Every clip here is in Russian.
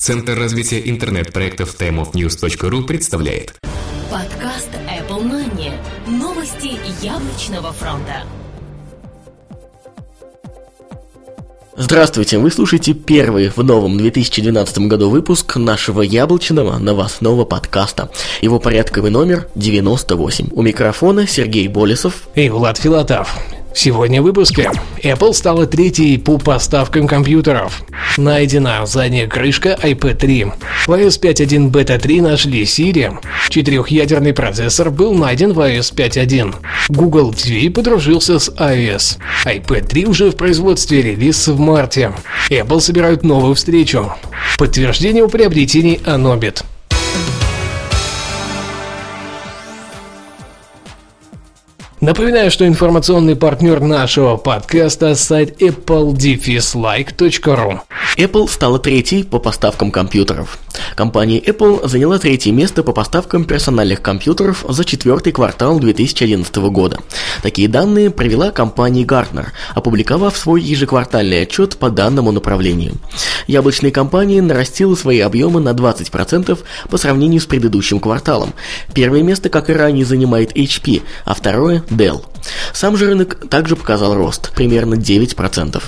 Центр развития интернет-проектов timeofnews.ru представляет Подкаст Apple Money. Новости яблочного фронта. Здравствуйте, вы слушаете первый в новом 2012 году выпуск нашего яблочного новостного подкаста. Его порядковый номер 98. У микрофона Сергей Болесов и Влад Филатов. Сегодня в выпуске. Apple стала третьей по поставкам компьютеров. Найдена задняя крышка iPad 3. В iOS 5.1 Beta 3 нашли Siri. Четырехъядерный процессор был найден в iOS 5.1. Google TV подружился с iOS. iPad 3 уже в производстве релиз в марте. Apple собирают новую встречу. Подтверждение о приобретении Anobit. Напоминаю, что информационный партнер нашего подкаста – сайт apple-like.ru. Apple стала третьей по поставкам компьютеров. Компания Apple заняла третье место по поставкам персональных компьютеров за четвертый квартал 2011 года. Такие данные привела компания Gartner, опубликовав свой ежеквартальный отчет по данному направлению. Яблочная компания нарастила свои объемы на 20% по сравнению с предыдущим кварталом. Первое место, как и ранее, занимает HP, а второе – Dell. Сам же рынок также показал рост, примерно 9%.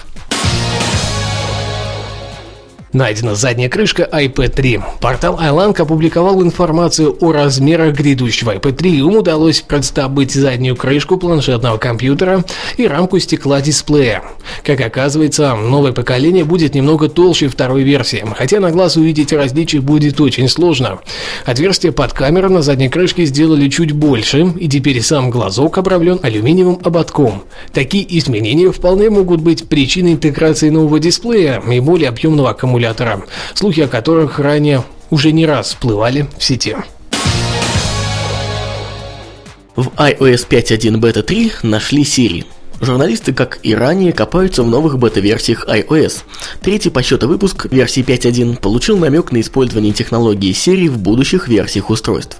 Найдена задняя крышка iPad 3. Портал iLank опубликовал информацию о размерах грядущего iPad 3. Им удалось представить заднюю крышку планшетного компьютера и рамку стекла дисплея. Как оказывается, новое поколение будет немного толще второй версии, хотя на глаз увидеть различия будет очень сложно. Отверстие под камеру на задней крышке сделали чуть больше, и теперь сам глазок обрамлен алюминиевым ободком. Такие изменения вполне могут быть причиной интеграции нового дисплея и более объемного аккумулятора аккумулятора, слухи о которых ранее уже не раз всплывали в сети. В iOS 5.1 Beta 3 нашли Siri. Журналисты, как и ранее, копаются в новых бета-версиях iOS. Третий по счету выпуск версии 5.1 получил намек на использование технологии Siri в будущих версиях устройств.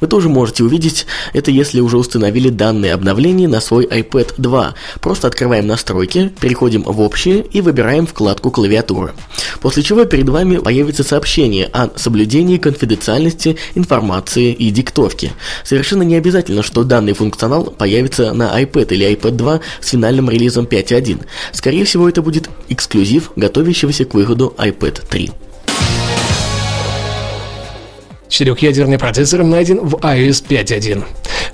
Вы тоже можете увидеть это, если уже установили данные обновления на свой iPad 2. Просто открываем настройки, переходим в общие и выбираем вкладку клавиатура. После чего перед вами появится сообщение о соблюдении конфиденциальности информации и диктовки. Совершенно не обязательно, что данный функционал появится на iPad или iPad 2 с финальным релизом 5.1. Скорее всего, это будет эксклюзив, готовящегося к выходу iPad 3. Четырехъядерный процессор найден в iOS 5.1.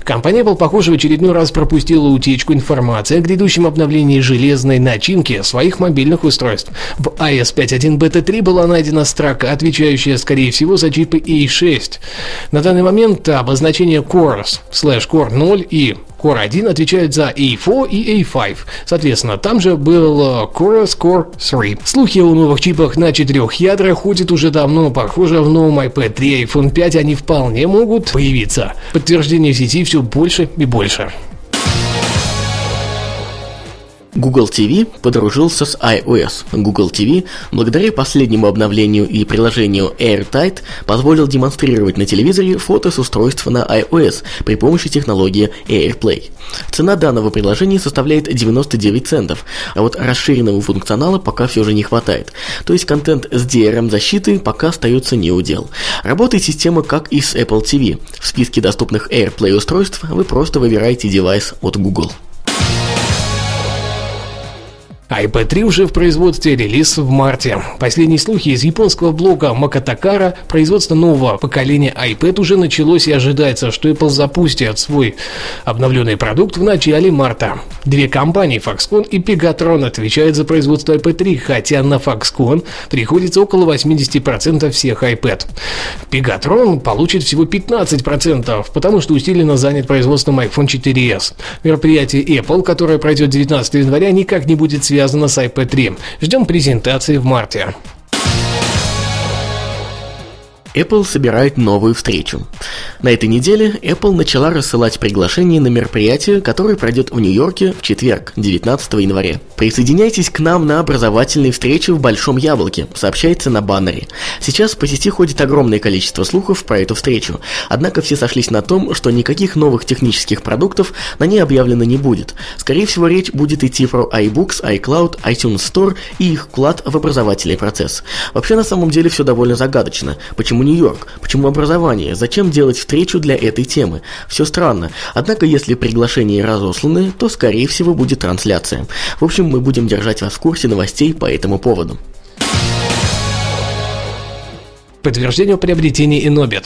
Компания Apple, похоже, в очередной раз пропустила утечку информации о грядущем обновлении железной начинки своих мобильных устройств. В iOS 5.1 Beta 3 была найдена строка, отвечающая, скорее всего, за чипы A6. На данный момент обозначение Cores, слэш Core 0 и Core 1 отвечает за A4 и A5. Соответственно, там же был Core Core 3. Слухи о новых чипах на четырех ядрах ходят уже давно. Похоже, в новом iPad 3 и iPhone 5 они вполне могут появиться. Подтверждение в сети все больше и больше. Google TV подружился с iOS. Google TV, благодаря последнему обновлению и приложению AirTight, позволил демонстрировать на телевизоре фото с устройств на iOS при помощи технологии AirPlay. Цена данного приложения составляет 99 центов, а вот расширенного функционала пока все же не хватает. То есть контент с DRM-защиты пока остается не у дел. Работает система как и с Apple TV. В списке доступных AirPlay устройств вы просто выбираете девайс от Google iPad 3 уже в производстве, релиз в марте. Последние слухи из японского блога Макатакара, производство нового поколения iPad уже началось и ожидается, что Apple запустит свой обновленный продукт в начале марта. Две компании, Foxconn и Pegatron, отвечают за производство iPad 3, хотя на Foxconn приходится около 80% всех iPad. Pegatron получит всего 15%, потому что усиленно занят производством iPhone 4s. Мероприятие Apple, которое пройдет 19 января, никак не будет связано связано с iPad 3. Ждем презентации в марте. Apple собирает новую встречу. На этой неделе Apple начала рассылать приглашения на мероприятие, которое пройдет в Нью-Йорке в четверг, 19 января. Присоединяйтесь к нам на образовательной встрече в Большом Яблоке, сообщается на баннере. Сейчас по сети ходит огромное количество слухов про эту встречу, однако все сошлись на том, что никаких новых технических продуктов на ней объявлено не будет. Скорее всего, речь будет идти про iBooks, iCloud, iTunes Store и их вклад в образовательный процесс. Вообще, на самом деле, все довольно загадочно. Почему Нью-Йорк? Почему образование? Зачем делать встречу для этой темы? Все странно. Однако, если приглашения разосланы, то, скорее всего, будет трансляция. В общем, мы будем держать вас в курсе новостей по этому поводу подтверждению приобретения Inobit.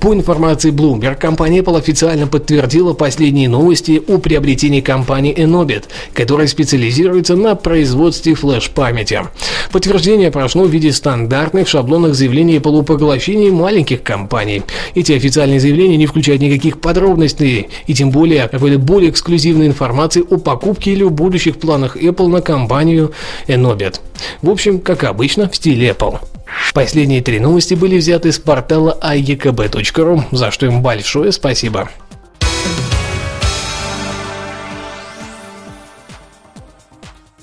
По информации Bloomberg, компания Apple официально подтвердила последние новости о приобретении компании Inobit, которая специализируется на производстве флеш-памяти. Подтверждение прошло в виде стандартных шаблонных заявлений Apple о поглощении маленьких компаний. Эти официальные заявления не включают никаких подробностей и тем более какой-то более эксклюзивной информации о покупке или о будущих планах Apple на компанию Inobit. В общем, как обычно, в стиле Apple. Последние три новости были взяты с портала iekb.ru, за что им большое спасибо.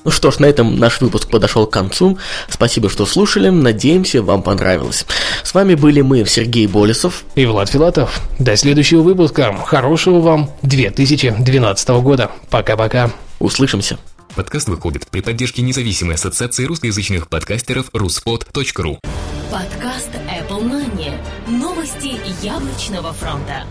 Ну что ж, на этом наш выпуск подошел к концу. Спасибо, что слушали. Надеемся, вам понравилось. С вами были мы, Сергей Болесов и Влад Филатов. До следующего выпуска. Хорошего вам 2012 года. Пока-пока. Услышимся. Подкаст выходит при поддержке независимой ассоциации русскоязычных подкастеров ruspod.ru Подкаст Apple Money. Новости яблочного фронта.